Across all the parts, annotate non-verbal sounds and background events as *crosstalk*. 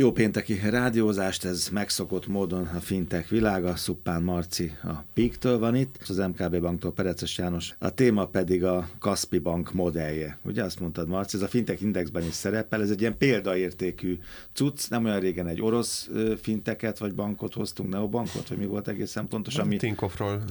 Jó pénteki rádiózást, ez megszokott módon a fintek világa, Szuppán Marci a Píktől van itt, az MKB Banktól Pereces János. A téma pedig a Kaspi Bank modellje. Ugye azt mondtad, Marci, ez a fintek indexben is szerepel, ez egy ilyen példaértékű cucc, nem olyan régen egy orosz finteket vagy bankot hoztunk, neobankot, vagy mi volt egészen pontos, ami... Tinkoffról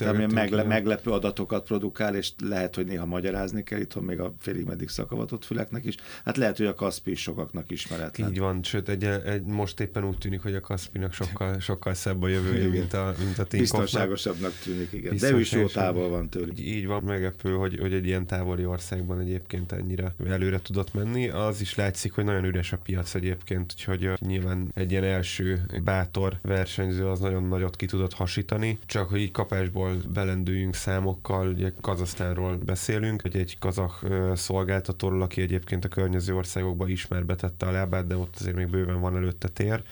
ami megle, meglepő adatokat produkál, és lehet, hogy néha magyarázni kell, itthon még a félig meddig szakavatott füleknek is. Hát lehet, hogy a Kaspi sokaknak ismeretlen. Így van, sőt, egy, egy, most éppen úgy tűnik, hogy a Kaspinak sokkal, sokkal szebb a jövője, mint a, mint a. Biztonságosabbnak tűnik, igen. De ő is jó távol van tőle. Így, így van, meglepő, hogy, hogy egy ilyen távoli országban egyébként ennyire előre tudott menni. Az is látszik, hogy nagyon üres a piac egyébként, úgyhogy nyilván egy ilyen első bátor versenyző az nagyon nagyot ki tudott hasítani. Csak hogy így kapásból belendüljünk számokkal, ugye Kazasztánról beszélünk, hogy egy kazak szolgáltatóról, aki egyébként a környező országokban is már betette a lábát, de ott azért még bőven van előtte tér.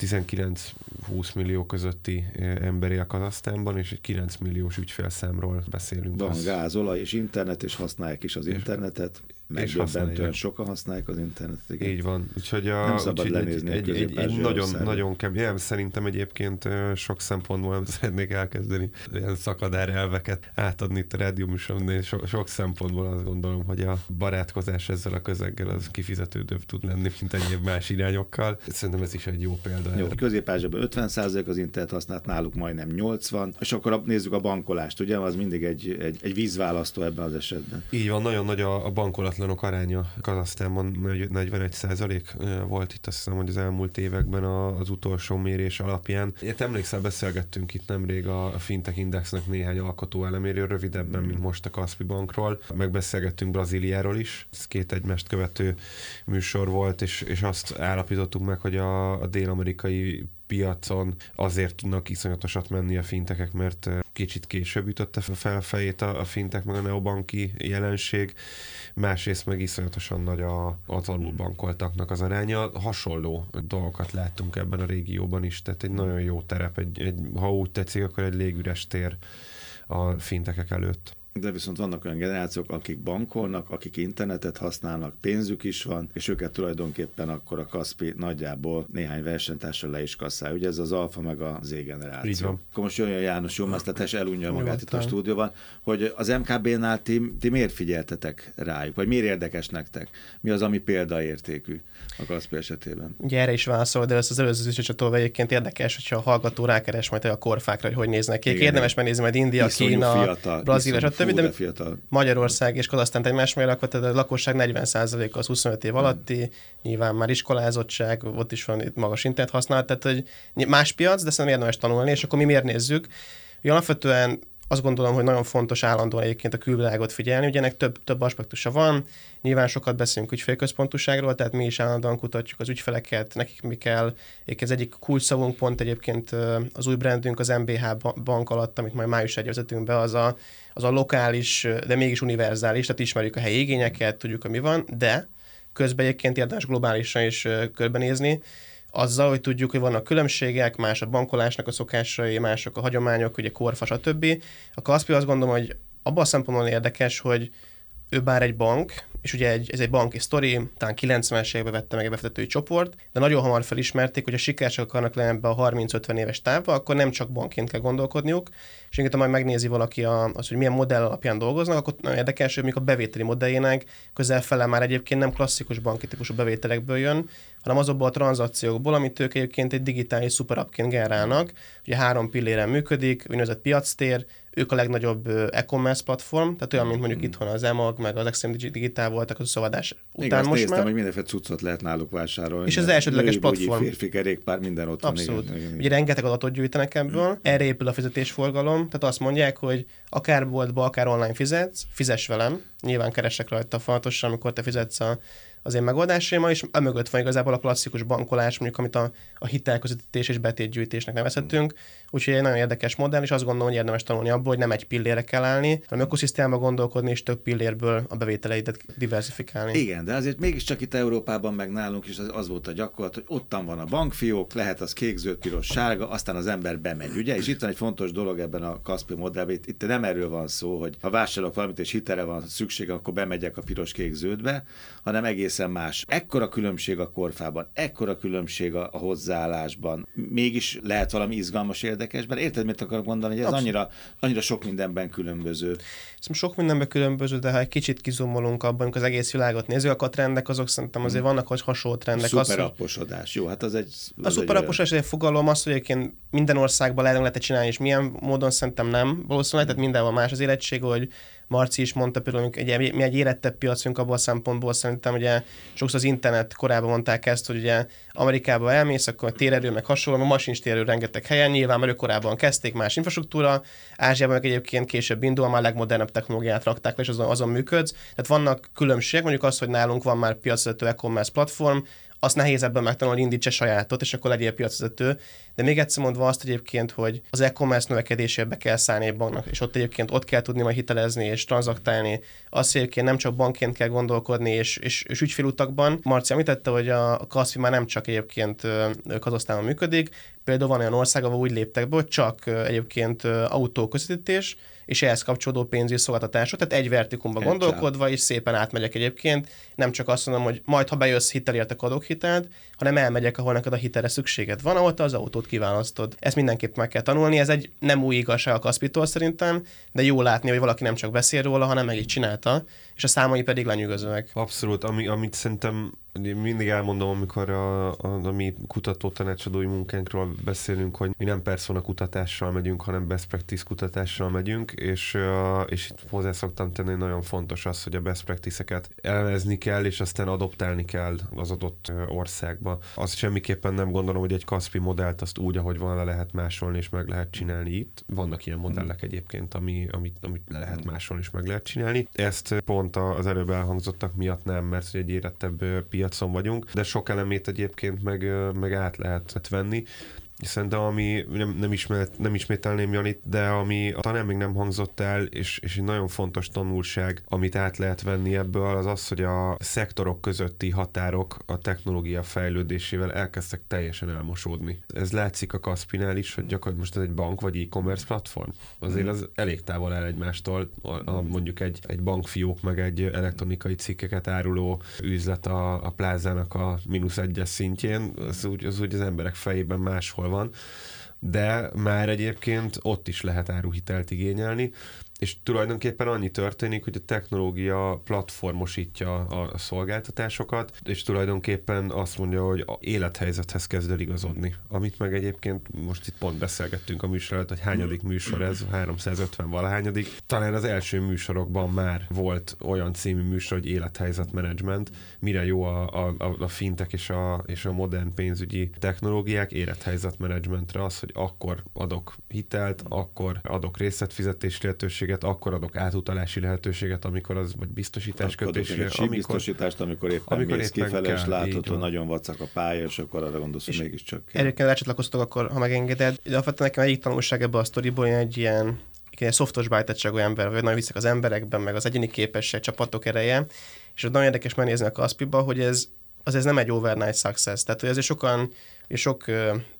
19-20 millió közötti emberi a Kazasztánban, és egy 9 milliós ügyfélszámról beszélünk. Van gáz, olaj és internet, és használják is az internetet megdöbbentően sokan használják az internetet. Igen. Így van. Úgyhogy a, nem szabad úgyhogy lenézni egy, egy, egy, egy nagyon, nagyon kevés. Nem, szerintem egyébként sok szempontból nem *laughs* szeretnék elkezdeni ilyen szakadár elveket átadni itt a rádióműsorban, so, sok szempontból azt gondolom, hogy a barátkozás ezzel a közeggel az kifizetődőbb tud lenni, mint egyéb más irányokkal. Szerintem ez is egy jó példa. Jó, közép 50% az internet használt, náluk majdnem 80, és akkor nézzük a bankolást, ugye, az mindig egy, egy, egy vízválasztó ebben az esetben. Így van, nagyon nagy a, a bankolat ingatlanok aránya Kazasztánban 41 százalék volt itt azt hiszem, hogy az elmúlt években az utolsó mérés alapján. Én emlékszel, beszélgettünk itt nemrég a Fintech Indexnek néhány alkotó eleméről, rövidebben, mint most a Kaspi Bankról. Megbeszélgettünk Brazíliáról is, ez két egymást követő műsor volt, és, és azt állapítottuk meg, hogy a, a dél-amerikai piacon azért tudnak iszonyatosat menni a fintekek, mert kicsit később ütötte fel fejét a, fintek, meg a neobanki jelenség, másrészt meg iszonyatosan nagy a, az alulbankoltaknak az aránya. Hasonló dolgokat láttunk ebben a régióban is, tehát egy nagyon jó terep, egy, egy, ha úgy tetszik, akkor egy légüres tér a fintekek előtt. De viszont vannak olyan generációk, akik bankolnak, akik internetet használnak, pénzük is van, és őket tulajdonképpen akkor a Kaspi nagyjából néhány versenytársal le is kasszál. Ugye ez az alfa meg a Z generáció. Így van. Akkor most jön János Jomasztatás, elunja magát itt a stúdióban, hogy az MKB-nál ti, ti miért figyeltetek rájuk, vagy miért érdekes nektek? Mi az, ami példaértékű a Kaspi esetében? Ugye erre is válaszol, de ez az előző is csatolva egyébként érdekes, hogyha a hallgató rákeres majd a korfákra, hogy hogy néznek ki. Érdemes megnézni majd India, Kína, Brazília, stb de fiatal. Magyarország és Kazasztán egymás mellé lakva, tehát a lakosság 40% az 25 év alatti, hmm. nyilván már iskolázottság, ott is van itt magas internet használat, tehát hogy más piac, de szerintem érdemes tanulni, és akkor mi miért nézzük? Ugye alapvetően azt gondolom, hogy nagyon fontos állandóan egyébként a külvilágot figyelni, ugye ennek több, több aspektusa van, nyilván sokat beszélünk ügyfélközpontúságról, tehát mi is állandóan kutatjuk az ügyfeleket, nekik mi kell, az egyik kulcsszavunk pont egyébként az új brandünk az MBH bank alatt, amit majd május 1 vezetünk be, az a, az a lokális, de mégis univerzális, tehát ismerjük a helyi igényeket, tudjuk, hogy mi van, de közben egyébként érdemes globálisan is körbenézni, azzal, hogy tudjuk, hogy vannak különbségek, más a bankolásnak a szokásai, mások a hagyományok, ugye korfa, stb. A Kaspi azt gondolom, hogy abban a szempontból érdekes, hogy ő bár egy bank, és ugye egy, ez egy banki sztori, talán 90-es években vette meg egy befektetői csoport, de nagyon hamar felismerték, hogy a sikeresek akarnak lenni ebbe a 30-50 éves távba, akkor nem csak bankként kell gondolkodniuk, és inkább majd megnézi valaki a, az, hogy milyen modell alapján dolgoznak, akkor nagyon érdekes, hogy a bevételi modelljének közel fele már egyébként nem klasszikus banki típusú bevételekből jön, hanem azokból a tranzakciókból, amit ők egyébként egy digitális superappként generálnak. Ugye három pilléren működik, úgynevezett piactér, ők a legnagyobb e-commerce platform, tehát olyan, mint mondjuk hmm. itthon az EMAG, meg az Extreme Digital voltak az szavadás után Igen, most néztem, már. hogy mindenféle cuccot lehet náluk vásárolni. És az elsődleges platform. Férfi kerékpár, minden ott Abszolút. van. Igen, igen. Ugye rengeteg adatot gyűjtenek ebből, hmm. erre épül a fizetésforgalom, tehát azt mondják, hogy akár boltba, akár online fizetsz, fizes velem, nyilván keresek rajta fontosan, amikor te fizetsz a az én megoldásaim, és emögött van igazából a klasszikus bankolás, mondjuk amit a, a hitelközvetítés és betétgyűjtésnek nevezhetünk. Úgyhogy egy nagyon érdekes modell, és azt gondolom, hogy érdemes tanulni abból, hogy nem egy pillére kell állni, hanem ökoszisztémába gondolkodni, és több pillérből a bevételeidet diversifikálni. Igen, de azért mégiscsak itt Európában, meg nálunk is az, az volt a gyakorlat, hogy ottan van a bankfiók, lehet az kék, zöld, piros, sárga, aztán az ember bemegy, ugye? És itt van egy fontos dolog ebben a Kaspi modellben, itt, itt nem erről van szó, hogy ha vásárolok valamit és hitele van szüksége, akkor bemegyek a piros, kék, zöldbe, hanem egész egészen más. Ekkora különbség a korfában, ekkora különbség a, a hozzáállásban. Mégis lehet valami izgalmas, érdekesben. Érted, mit akarok mondani, hogy ez annyira, annyira sok mindenben különböző. Szerintem sok mindenben különböző, de ha egy kicsit kizomolunk abban, amikor az egész világot nézzük, a trendek azok szerintem azért hmm. vannak hogy hasonló trendek. Szuperaposodás. Jó, hát az egy... Az a szuperaposodás egy fogalom, az, hogy egyébként minden országban lehet, lehet csinálni, és milyen módon szerintem nem. Valószínűleg, tehát mindenhol más az életség, hogy Marci is mondta például, hogy mi egy érettebb piacunk abban a szempontból szerintem, ugye sokszor az internet korábban mondták ezt, hogy ugye Amerikába elmész, akkor térerő meg hasonló, a masincs térerő rengeteg helyen, nyilván mert korábban kezdték más infrastruktúra, Ázsiában meg egyébként később indul, már a legmodernebb technológiát rakták le, és azon, azon működsz. Tehát vannak különbségek, mondjuk az, hogy nálunk van már piacvezető e-commerce platform, azt nehéz ebben megtanulni, hogy indítsa sajátot, és akkor legyél piacvezető. De még egyszer mondva azt egyébként, hogy az e-commerce növekedésébe kell szállni banknak, és ott egyébként ott kell tudni majd hitelezni és tranzaktálni. Azt egyébként nem csak bankként kell gondolkodni, és, és, és ügyfélutakban. Marci említette, hogy a Kaspi már nem csak egyébként Kazasztánban működik, például van olyan ország, ahol úgy léptek be, hogy csak egyébként autóközvetítés, és ehhez kapcsolódó pénzügyi szolgáltatások, tehát egy vertikumba gondolkodva, és szépen átmegyek egyébként. Nem csak azt mondom, hogy majd ha bejössz hitelért, adok hitelt, hanem elmegyek, ahol neked a hitelre szükséged van, ahol te az autót kiválasztod. Ezt mindenképp meg kell tanulni, ez egy nem új igazság a Kaspitól szerintem, de jó látni, hogy valaki nem csak beszél róla, hanem meg így csinálta, és a számai pedig lenyűgözőek. Abszolút, ami, amit szerintem mindig elmondom, amikor a, a, a mi kutató tanácsadói munkánkról beszélünk, hogy mi nem persona kutatással megyünk, hanem best practice kutatással megyünk, és, és itt hozzá szoktam tenni, hogy nagyon fontos az, hogy a best practice-eket elemezni kell, és aztán adoptálni kell az adott országba. Azt semmiképpen nem gondolom, hogy egy Kaspi modellt azt úgy, ahogy van, le lehet másolni, és meg lehet csinálni itt. Vannak ilyen modellek egyébként, ami, amit, amit le lehet másolni, és meg lehet csinálni. Ezt pont az előbb elhangzottak miatt nem, mert egy érettebb piacon vagyunk, de sok elemét egyébként meg, meg át lehet venni. Szerintem, ami nem, nem, ismert, nem ismételném Janit, de ami talán még nem hangzott el, és, és egy nagyon fontos tanulság, amit át lehet venni ebből, az az, hogy a szektorok közötti határok a technológia fejlődésével elkezdtek teljesen elmosódni. Ez látszik a Kaspinál is, hogy gyakorlatilag most ez egy bank vagy e-commerce platform. Azért az elég távol el egymástól, a, a, mondjuk egy, egy bankfiók meg egy elektronikai cikkeket áruló üzlet a, a plázának a mínusz egyes szintjén, az úgy, az úgy az emberek fejében máshol van, de már egyébként ott is lehet áruhitelt igényelni, és tulajdonképpen annyi történik, hogy a technológia platformosítja a szolgáltatásokat, és tulajdonképpen azt mondja, hogy a élethelyzethez kezd el igazodni. Amit meg egyébként most itt pont beszélgettünk a műsor előtt, hogy hányadik műsor ez, 350 valahányadik. Talán az első műsorokban már volt olyan című műsor, hogy élethelyzet management, mire jó a, a, a fintek és a, és a modern pénzügyi technológiák élethelyzet managementre az, hogy akkor adok hitelt, akkor adok részletfizetés lehetőséget, lehetőséget, akkor adok átutalási lehetőséget, amikor az, vagy biztosítás kötésére. Amikor, biztosítást, amikor éppen amikor mész éppen kifele, és látod, hogy nagyon vacak a pálya, és akkor arra gondolsz, hogy mégiscsak kell. Erőként rácsatlakoztok akkor, ha megengeded. De alapvetően nekem egyik tanulság ebbe a sztoriból, egy ilyen egy szoftos bájtettságú ember, vagy nagyon viszek az emberekben, meg az egyéni képesség, csapatok ereje, és nagyon érdekes megnézni a Kaspiba, hogy ez, az ez nem egy overnight success. Tehát, hogy azért sokan és sok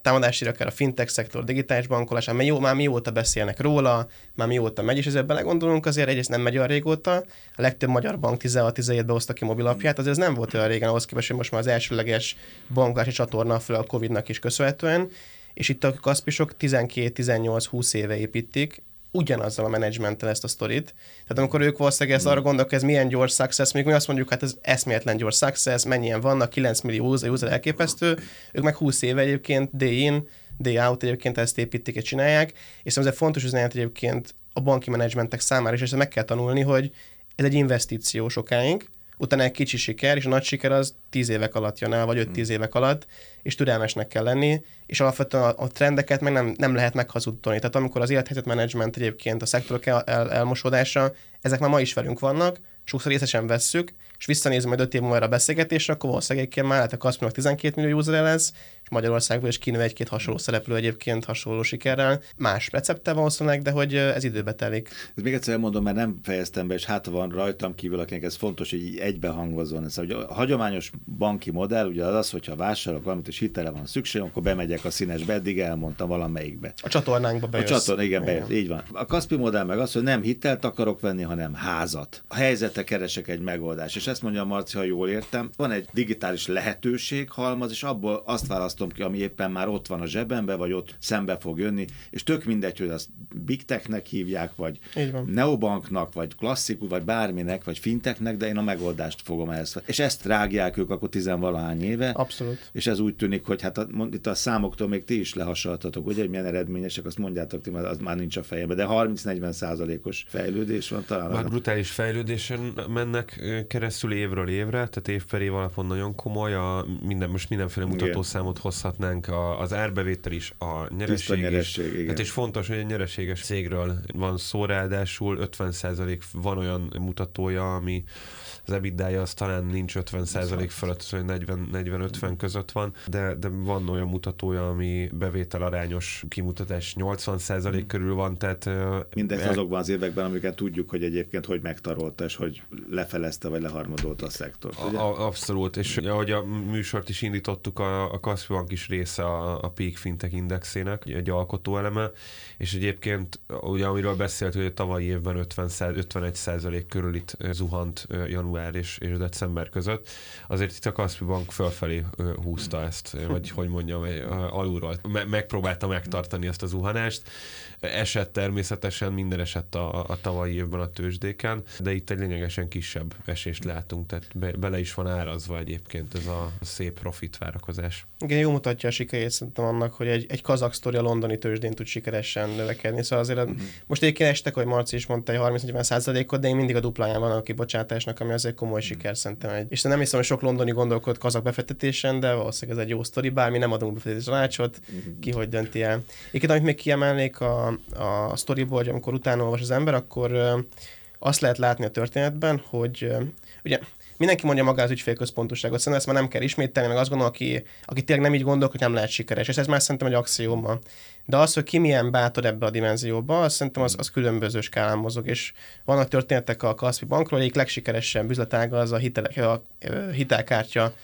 támadási akár a fintech szektor, digitális bankolás, már, jó, már mióta beszélnek róla, már mióta megy, és ezzel belegondolunk, azért egyrészt nem megy olyan régóta, a legtöbb magyar bank 16-17-ben hozta ki mobilapját, azért ez nem volt olyan régen, ahhoz képest, hogy most már az elsőleges bankolási csatorna fel a Covid-nak is köszönhetően, és itt a kaszpisok 12-18-20 éve építik, ugyanazzal a menedzsmenttel ezt a sztorit. Tehát amikor ők valószínűleg ezt arra gondolnak, ez milyen gyors success, még mi azt mondjuk, hát ez eszméletlen gyors success, mennyien vannak, 9 millió user, user elképesztő, ők meg 20 éve egyébként day in, day out egyébként ezt építik és csinálják, és szerintem ez fontos üzenet egyébként a banki menedzsmentek számára és ezt meg kell tanulni, hogy ez egy investíció sokáig, utána egy kicsi siker, és a nagy siker az 10 évek alatt jön el, vagy 5-10 hmm. évek alatt, és türelmesnek kell lenni, és alapvetően a, a trendeket meg nem, nem lehet meghazudtolni. Tehát amikor az élethelyzetmenedzsment egyébként, a szektorok el, el, elmosódása, ezek már ma is velünk vannak, sokszor részesen vesszük, és visszanézem majd 5 év múlva a beszélgetésre, akkor valószínűleg egyébként már lehet a 12 millió user lesz, Magyarországból is kinő egy-két hasonló szereplő egyébként hasonló sikerrel. Más recepte valószínűleg, de hogy ez időbe telik. Ez még egyszer mondom, mert nem fejeztem be, és hát van rajtam kívül, akinek ez fontos, hogy egybehangozzon. Ez, hogy a hagyományos banki modell ugye az az, hogyha vásárolok valamit, és hitele van szükség, akkor bemegyek a színesbe, eddig elmondtam valamelyikbe. A csatornánkba bejössz. A csatorna, igen, bejössz, így van. A Kaspi modell meg az, hogy nem hitelt akarok venni, hanem házat. A helyzete keresek egy megoldást. És ezt mondja Marci, ha jól értem, van egy digitális lehetőség halmaz, és abból azt választom ki, ami éppen már ott van a zsebembe, vagy ott szembe fog jönni, és tök mindegy, hogy azt Big Technek hívják, vagy Neobanknak, vagy klasszikus, vagy bárminek, vagy finteknek, de én a megoldást fogom ehhez. És ezt rágják ők akkor tizenvalahány éve. Abszolút. És ez úgy tűnik, hogy hát a, itt a számoktól még ti is lehasaltatok, ugye, hogy milyen eredményesek, azt mondjátok ti, az már nincs a fejembe, de 30-40 százalékos fejlődés van talán. Már brutális fejlődésen mennek keresztül évről évre, tehát év per év alapon nagyon komoly, a minden, most mindenféle mutatószámot hozhatnánk, a, az árbevétel is, a nyereség, nyereség is. Igen. Hát és fontos, hogy a nyereséges cégről van szó, ráadásul 50% van olyan mutatója, ami az ebitdája az talán nincs 50 százalék fölött, hogy 40-50 között van, de, de van olyan mutatója, ami bevétel arányos kimutatás 80 százalék mm. körül van, tehát... Mindez el... azokban az években, amiket tudjuk, hogy egyébként hogy megtarolta, és hogy lefelezte, vagy leharmadolta a szektort. Ugye? A, abszolút, és ahogy a műsort is indítottuk, a, a Kaspi Bank is része a, a Peak Fintech Indexének, egy alkotóeleme, és egyébként, ugye amiről beszélt, hogy a tavalyi évben 50 51 százalék körül itt zuhant január és, és december között, azért itt a Kaspi Bank fölfelé húzta ezt, vagy hogy mondjam, alulról. Me- megpróbálta megtartani ezt a zuhanást. Esett természetesen, minden esett a, a tavalyi évben a tőzsdéken, de itt egy lényegesen kisebb esést látunk, tehát be, bele is van árazva egyébként ez a szép profit várakozás. Igen, jó mutatja a sikerét szerintem annak, hogy egy, egy kazak sztori a londoni tőzsdén tud sikeresen növekedni. Szóval azért mm-hmm. most egyébként estek, hogy Marci is mondta, hogy 30-40 százalékot, de én mindig a dupláján van a kibocsátásnak, ami azért komoly mm-hmm. siker szerintem. Egy. És nem hiszem, hogy sok londoni gondolkod kazak befektetésen, de valószínűleg ez egy jó sztori, bár mi nem adunk befektetés tanácsot, mm-hmm. ki hogy dönti el. Egyébként, amit még kiemelnék a, a hogy amikor utána olvas az ember, akkor azt lehet látni a történetben, hogy ugye mindenki mondja maga az ügyfélközpontúságot, szerintem ezt már nem kell ismételni, meg azt gondolom, aki, aki tényleg nem így gondol, hogy nem lehet sikeres. És ez már szerintem egy axióma. De az, hogy ki milyen bátor ebbe a dimenzióba, azt szerintem az, az különböző skálán mozog, és vannak történetek a Kaspi Bankról, egyik legsikeresebb üzletága az a, hitele, a hitelkártya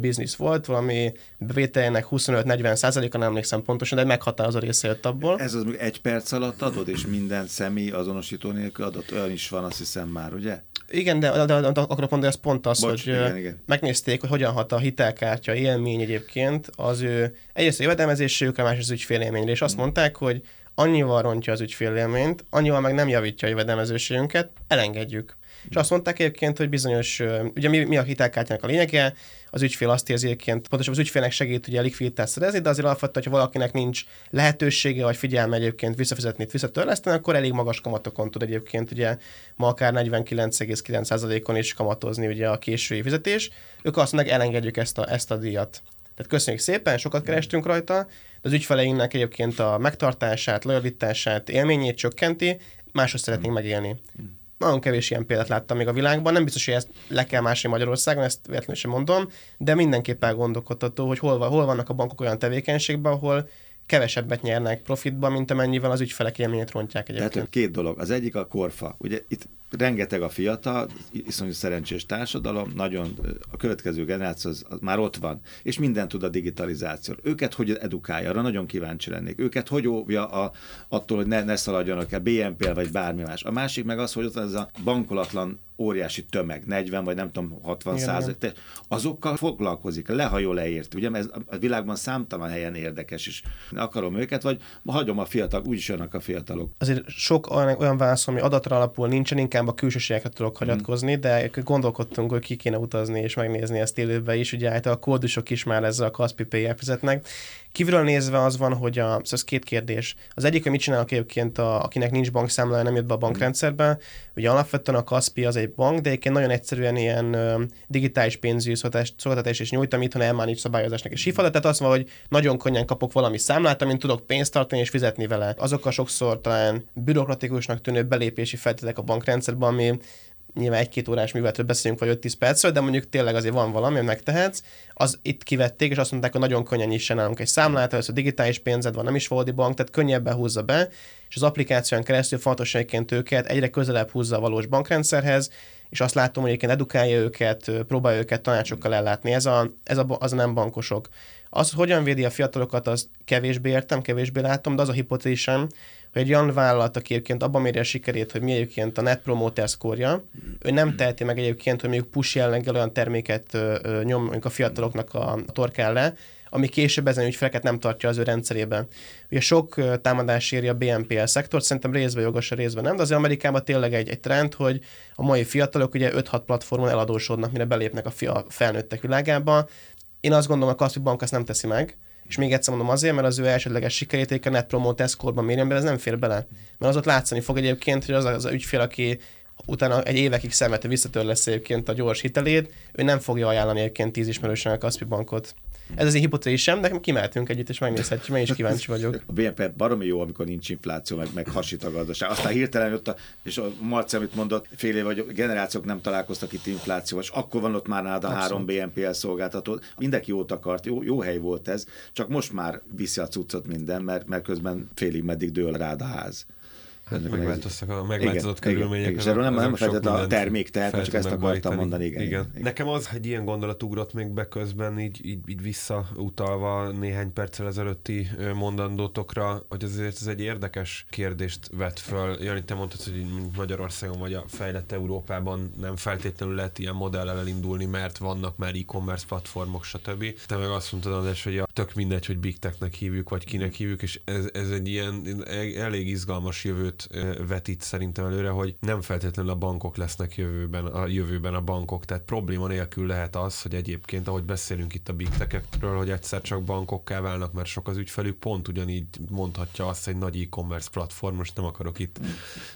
biznisz volt, valami bevételének 25-40 százaléka, nem emlékszem pontosan, de meghatározó része jött abból. Ez az egy perc alatt adod, és minden személy azonosító nélkül adott, olyan is van, azt hiszem már, ugye? Igen, de, de, de, de akarok mondani, az pont az, Bocs, hogy igen, igen. megnézték, hogy hogyan hat a hitelkártya élmény egyébként az ő egyrészt a jövedelmezésükre, más az ügyfélélményre, és azt mm. mondták, hogy annyival rontja az ügyfélélményt, annyival meg nem javítja a jövedelmezőségünket, elengedjük. Mm. És azt mondták egyébként, hogy bizonyos, ugye mi, mi a hitelkártyának a lényege, az ügyfél azt érzi egyébként, pontosan az ügyfélnek segít ugye likviditást szerezni, de azért alapvetően, hogyha valakinek nincs lehetősége vagy figyelme egyébként visszafizetni, visszatörleszteni, akkor elég magas kamatokon tud egyébként ugye ma akár 49,9%-on is kamatozni ugye a késői fizetés. Ők azt mondják, elengedjük ezt a, ezt a díjat. Tehát köszönjük szépen, sokat kerestünk rajta, de az ügyfeleinknek egyébként a megtartását, lojalitását, élményét csökkenti, máshoz szeretnénk megélni. Nagyon kevés ilyen példát láttam még a világban, nem biztos, hogy ezt le kell másni Magyarországon, ezt véletlenül sem mondom, de mindenképpen gondolkodható, hogy hol, hol vannak a bankok olyan tevékenységben, ahol kevesebbet nyernek profitban, mint amennyivel az ügyfelek élményét rontják egyébként. Tehát két dolog. Az egyik a korfa. Ugye itt rengeteg a fiatal, iszonyú szerencsés társadalom, nagyon a következő generáció az, az már ott van, és minden tud a digitalizáció. Őket hogy edukálja, arra nagyon kíváncsi lennék. Őket hogy óvja a, attól, hogy ne, ne szaladjanak el BNP-el vagy bármi más. A másik meg az, hogy ott ez a bankolatlan óriási tömeg, 40 vagy nem tudom, 60 százalék, azokkal foglalkozik, lehajol leért. Ugye ez a világban számtalan helyen érdekes, és akarom őket, vagy hagyom a fiatalok, úgyis jönnek a fiatalok. Azért sok olyan, olyan válasz, ami adatra alapul nincsen, inkább a külsőségekre tudok hmm. hagyatkozni, mm. de gondolkodtunk, hogy ki kéne utazni és megnézni ezt élőben is. Ugye hát a kódusok is már ezzel a Kaspi fizetnek, Kívülről nézve az van, hogy a, szóval ez két kérdés. Az egyik, hogy mit csinálnak egyébként, a, akinek nincs bankszámlája, nem jött be a bankrendszerbe. Ugye alapvetően a Kaspi az egy bank, de egyébként nagyon egyszerűen ilyen ö, digitális pénzügyi szolgáltatás is nyújt, amit ha már nincs szabályozásnak és hívhat. Tehát azt mondja, hogy nagyon könnyen kapok valami számlát, amin tudok pénzt tartani és fizetni vele. Azok a sokszor talán bürokratikusnak tűnő belépési feltételek a bankrendszerben, ami nyilván egy-két órás műveletről beszélünk, vagy 5-10 percről, de mondjuk tényleg azért van valami, amit megtehetsz. Az itt kivették, és azt mondták, hogy nagyon könnyen is nálunk egy számlát, a digitális pénzed van, nem is valódi bank, tehát könnyebben húzza be, és az applikáción keresztül fontos őket egyre közelebb húzza a valós bankrendszerhez, és azt látom, hogy egyébként edukálja őket, próbálja őket tanácsokkal ellátni. Ez a, ez a, az a nem bankosok. Az, hogy hogyan védi a fiatalokat, az kevésbé értem, kevésbé látom, de az a hipotézisem, hogy egy olyan vállalat, aki egyébként abban méri a sikerét, hogy mi egyébként a Net Promoter score ő nem teheti meg egyébként, hogy mondjuk push jelleggel olyan terméket nyom mondjuk a fiataloknak a torkán le, ami később ezen ügyfeleket nem tartja az ő rendszerében. Ugye sok támadás éri a BNPL szektort, szerintem részben jogos, a részben nem, de az Amerikában tényleg egy, egy trend, hogy a mai fiatalok ugye 5-6 platformon eladósodnak, mire belépnek a, fia, felnőttek világába. Én azt gondolom, a Kaspi Bank azt nem teszi meg, és még egyszer mondom azért, mert az ő elsődleges sikerét a Net Promote Score-ban mérjen, ez nem fér bele. Mert az ott látszani fog egyébként, hogy az az ügyfél, aki utána egy évekig szemete visszatör lesz egyébként a gyors hitelét, ő nem fogja ajánlani egyébként tíz ismerősen a Kaspi bankot. Ez az én hipotézisem, de kimehetünk együtt, és megnézhetjük, én is kíváncsi vagyok. A BNP baromi jó, amikor nincs infláció, meg, meg hasít a gazdaság. Aztán hirtelen jött a, és a Marci, amit mondott, fél év vagy generációk nem találkoztak itt infláció, és akkor van ott már nálad a három BNPL szolgáltató. Mindenki jót akart, jó, jó hely volt ez, csak most már viszi a cuccot minden, mert, mert közben félig meddig dől rád a ház. Hát megváltoztak a megváltozott igen, körülmények. Igen, és erről nem, nem feltétlenül a termék tehát csak ezt akartam mondani. Igen, igen. igen. Nekem az egy ilyen gondolat ugrott még be közben, így, így, így visszautalva néhány perccel ezelőtti mondandótokra, hogy azért ez egy érdekes kérdést vet föl. Jani, te mondtad, hogy Magyarországon vagy a fejlett Európában nem feltétlenül lehet ilyen modellel elindulni, mert vannak már e-commerce platformok, stb. Te meg azt mondtad, András, hogy a tök mindegy, hogy Big Technek hívjuk, vagy kinek hívjuk, és ez, ez egy ilyen elég izgalmas jövőt vetít szerintem előre, hogy nem feltétlenül a bankok lesznek jövőben a, jövőben a bankok, tehát probléma nélkül lehet az, hogy egyébként, ahogy beszélünk itt a big tech-ekről, hogy egyszer csak bankokká válnak, mert sok az ügyfelük, pont ugyanígy mondhatja azt egy nagy e-commerce platform, most nem akarok itt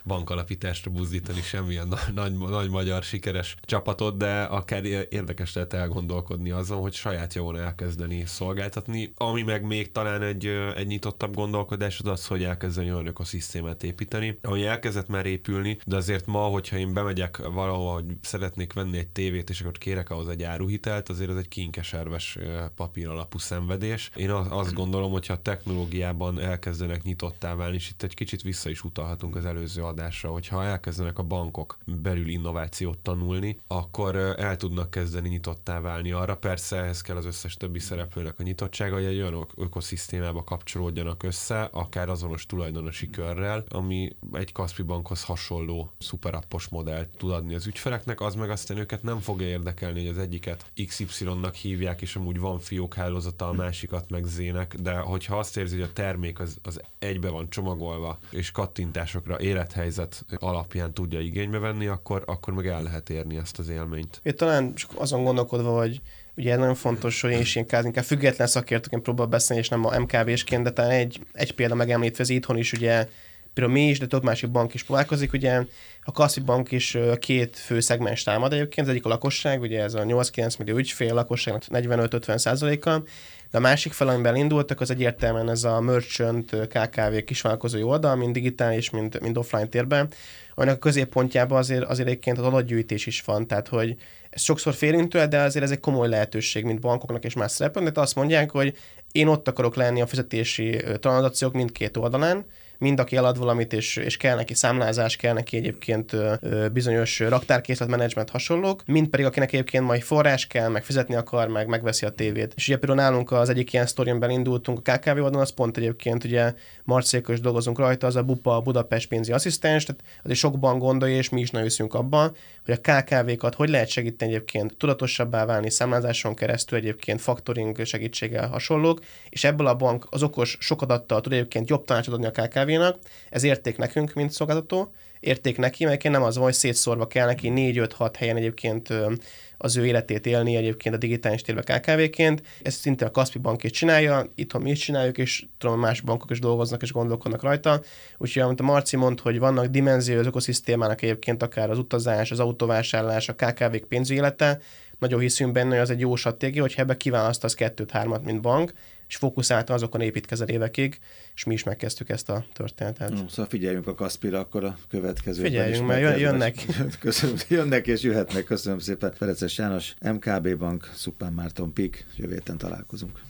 bankalapításra buzdítani semmilyen nagy, nagy magyar sikeres csapatot, de akár érdekes lehet elgondolkodni azon, hogy saját jogon elkezdeni szolgáltatni, ami meg még talán egy, egy nyitottabb gondolkodás az az, hogy elkezdeni olyan ökoszisztémát építeni, ami elkezdett már épülni, de azért ma, hogyha én bemegyek valahol, hogy szeretnék venni egy tévét, és akkor kérek ahhoz egy áruhitelt, azért ez egy kinkeserves papír alapú szenvedés. Én azt gondolom, hogyha a technológiában elkezdenek nyitottá válni, és itt egy kicsit vissza is utalhatunk az előző adásra, hogyha elkezdenek a bankok belül innovációt tanulni, akkor el tudnak kezdeni nyitottá válni arra. Persze ehhez kell az összes többi szereplőnek a nyitottsága, hogy egy olyan ökoszisztémába kapcsolódjanak össze, akár azonos tulajdonosi körrel, ami egy Kaspi bankhoz hasonló szuperappos modellt tud adni az ügyfeleknek, az meg aztán őket nem fogja érdekelni, hogy az egyiket XY-nak hívják, és amúgy van fiók hálózata, a másikat meg zének, de hogyha azt érzi, hogy a termék az, az egybe van csomagolva, és kattintásokra élethelyzet alapján tudja igénybe venni, akkor, akkor meg el lehet érni ezt az élményt. Én talán csak azon gondolkodva, hogy ugye nagyon fontos, hogy én is ilyen inkább független szakértőként próbál beszélni, és nem a MKB-sként, de talán egy, egy példa megemlítve, ez itthon is ugye például mi is, de több másik bank is próbálkozik. Ugye a Kassi Bank is két fő szegmens támad egyébként, az egyik a lakosság, ugye ez a 8-9 millió ügyfél, a lakosságnak 45-50 százaléka, de a másik fel, amiben indultak, az egyértelműen ez a merchant KKV kisvállalkozói oldal, mind digitális, mind, mind offline térben, aminek a középpontjában azért, azért egyébként az adatgyűjtés is van, tehát hogy ez sokszor félintő, de azért ez egy komoly lehetőség, mint bankoknak és más szereplőknek, azt mondják, hogy én ott akarok lenni a fizetési tranzakciók mindkét oldalán, mind aki elad valamit, és, és kell neki számlázás, kell neki egyébként bizonyos raktárkészlet, menedzsment hasonlók, mind pedig akinek egyébként majd forrás kell, meg fizetni akar, meg megveszi a tévét. És ugye például nálunk az egyik ilyen sztoriumban indultunk a KKV oldalon, az pont egyébként ugye Marcékos dolgozunk rajta, az a BUPA Budapest pénzi asszisztens, tehát azért sokban gondolja, és mi is nagyon abban, hogy a KKV-kat hogy lehet segíteni egyébként tudatosabbá válni számlázáson keresztül egyébként faktoring segítséggel hasonlók, és ebből a bank az okos sok adattal tud egyébként jobb tanácsot adni a KKV-nak, ez érték nekünk, mint szolgáltató, érték neki, mert nem az van, hogy szétszórva kell neki 4-5-6 helyen egyébként az ő életét élni egyébként a digitális térbe KKV-ként. Ezt szinte a Kaspi Bank is csinálja, itthon mi is csináljuk, és tudom, más bankok is dolgoznak és gondolkodnak rajta. Úgyhogy, amit a Marci mond, hogy vannak dimenzió az ökoszisztémának egyébként akár az utazás, az autóvásárlás, a KKV-k pénzélete, nagyon hiszünk benne, hogy az egy jó stratégia, hogyha ebbe kiválasztasz kettőt, hármat, mint bank, és fókuszáltan azokon építkezel évekig, és mi is megkezdtük ezt a történetet. No, szóval figyeljünk a Kaszpira akkor a következő. Figyeljünk, mert jönnek. *laughs* Köszönöm, jönnek és jöhetnek. Köszönöm szépen. Fereces János, MKB Bank, Szupán Márton Pik. Jövő találkozunk.